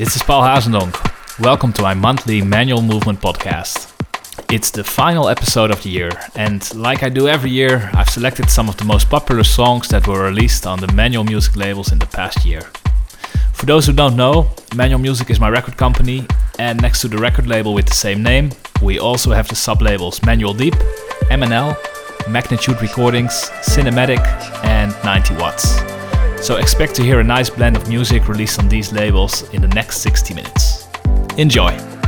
this is Paul Hazendonk. Welcome to my monthly Manual Movement podcast. It's the final episode of the year, and like I do every year, I've selected some of the most popular songs that were released on the Manual Music labels in the past year. For those who don't know, Manual Music is my record company, and next to the record label with the same name, we also have the sub labels Manual Deep, MNL, Magnitude Recordings, Cinematic, and 90 Watts. So expect to hear a nice blend of music released on these labels in the next 60 minutes. Enjoy!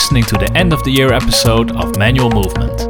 Listening to the end of the year episode of Manual Movement.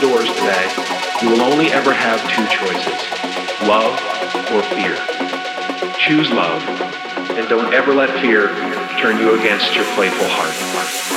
doors today, you will only ever have two choices love or fear. Choose love, and don't ever let fear turn you against your playful heart.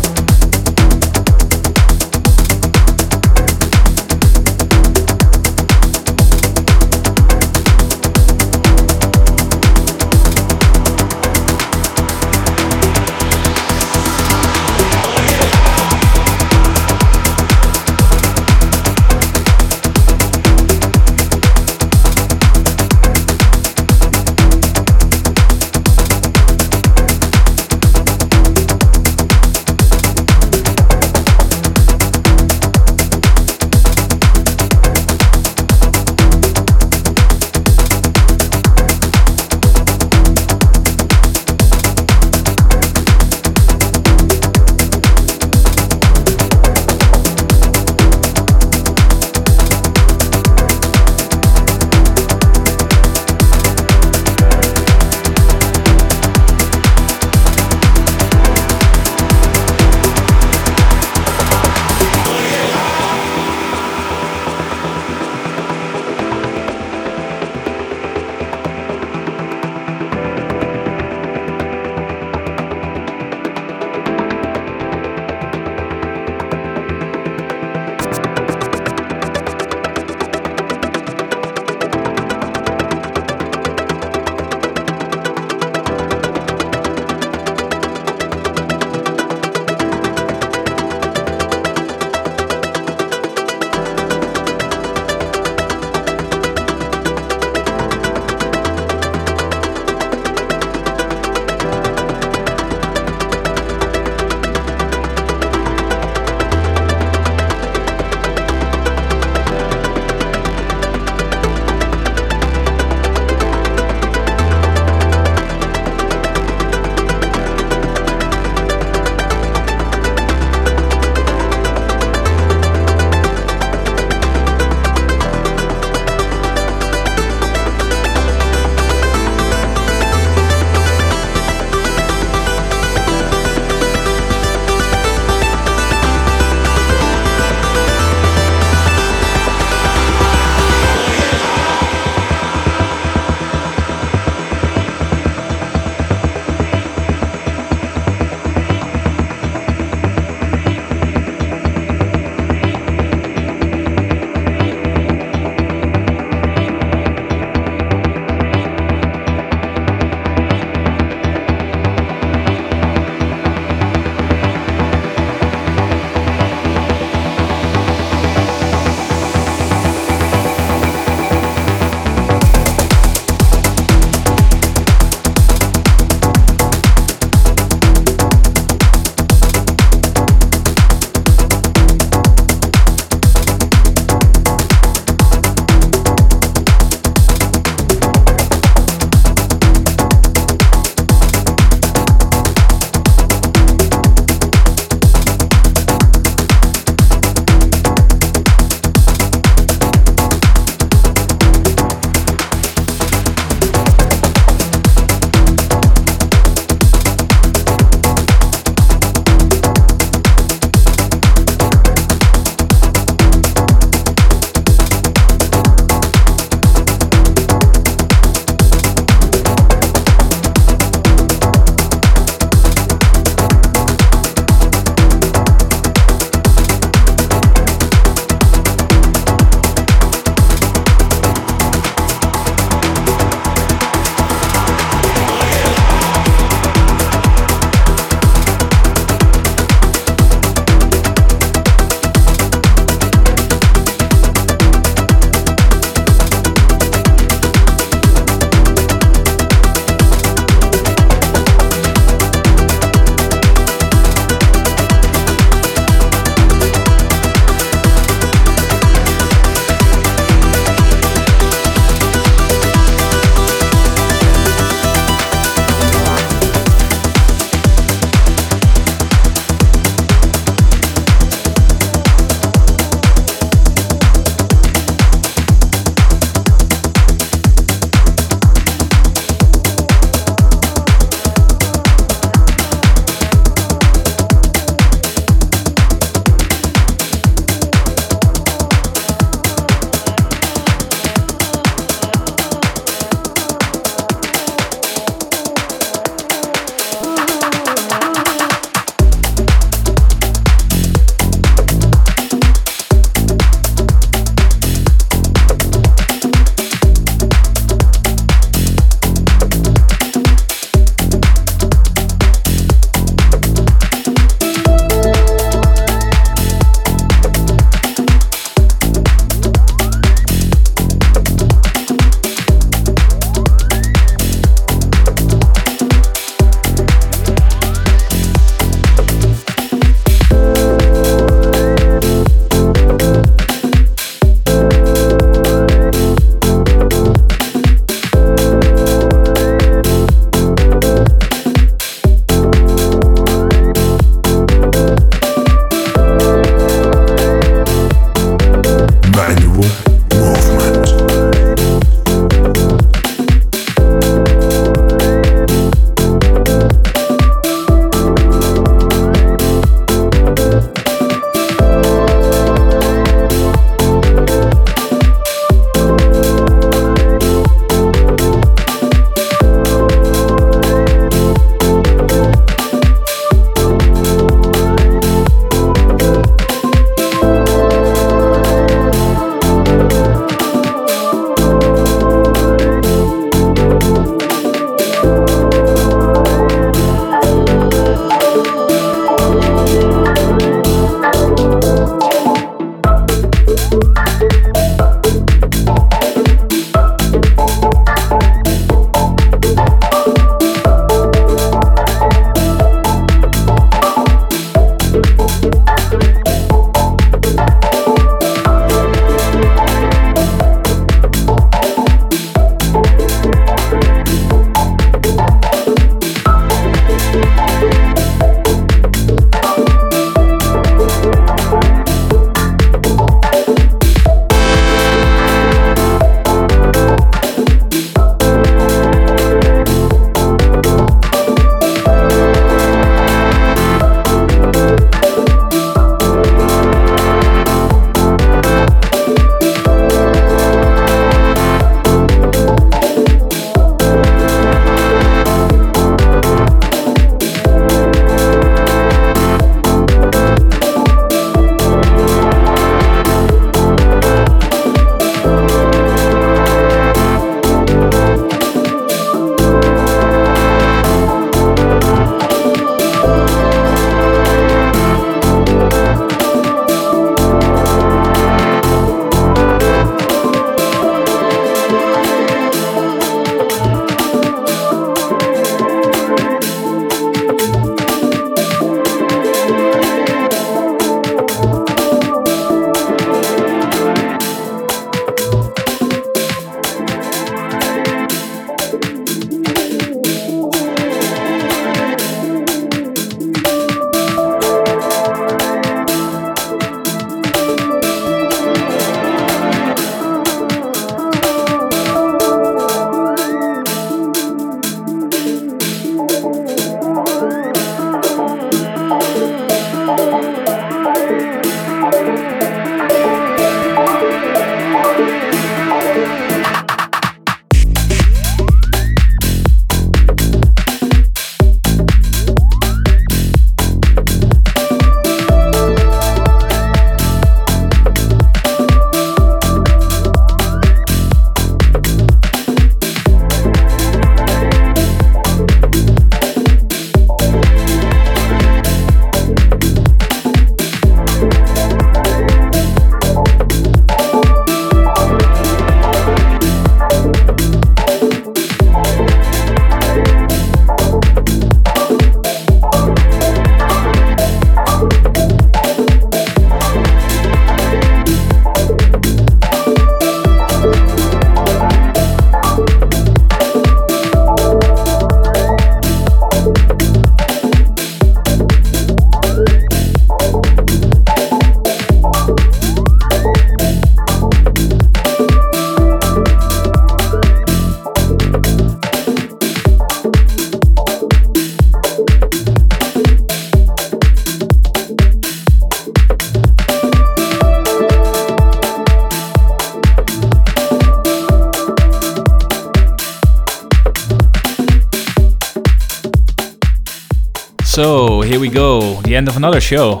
Go, the end of another show.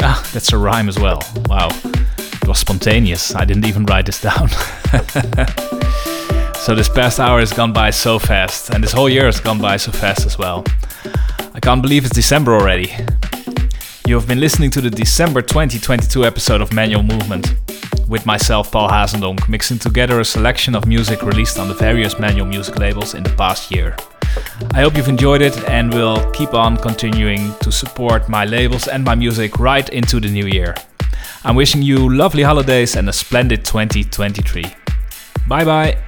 Ah, that's a rhyme as well. Wow, it was spontaneous. I didn't even write this down. so this past hour has gone by so fast, and this whole year has gone by so fast as well. I can't believe it's December already. You have been listening to the December 2022 episode of Manual Movement with myself, Paul Hazendonk, mixing together a selection of music released on the various manual music labels in the past year. I hope you've enjoyed it and will keep on continuing to support my labels and my music right into the new year. I'm wishing you lovely holidays and a splendid 2023. Bye bye.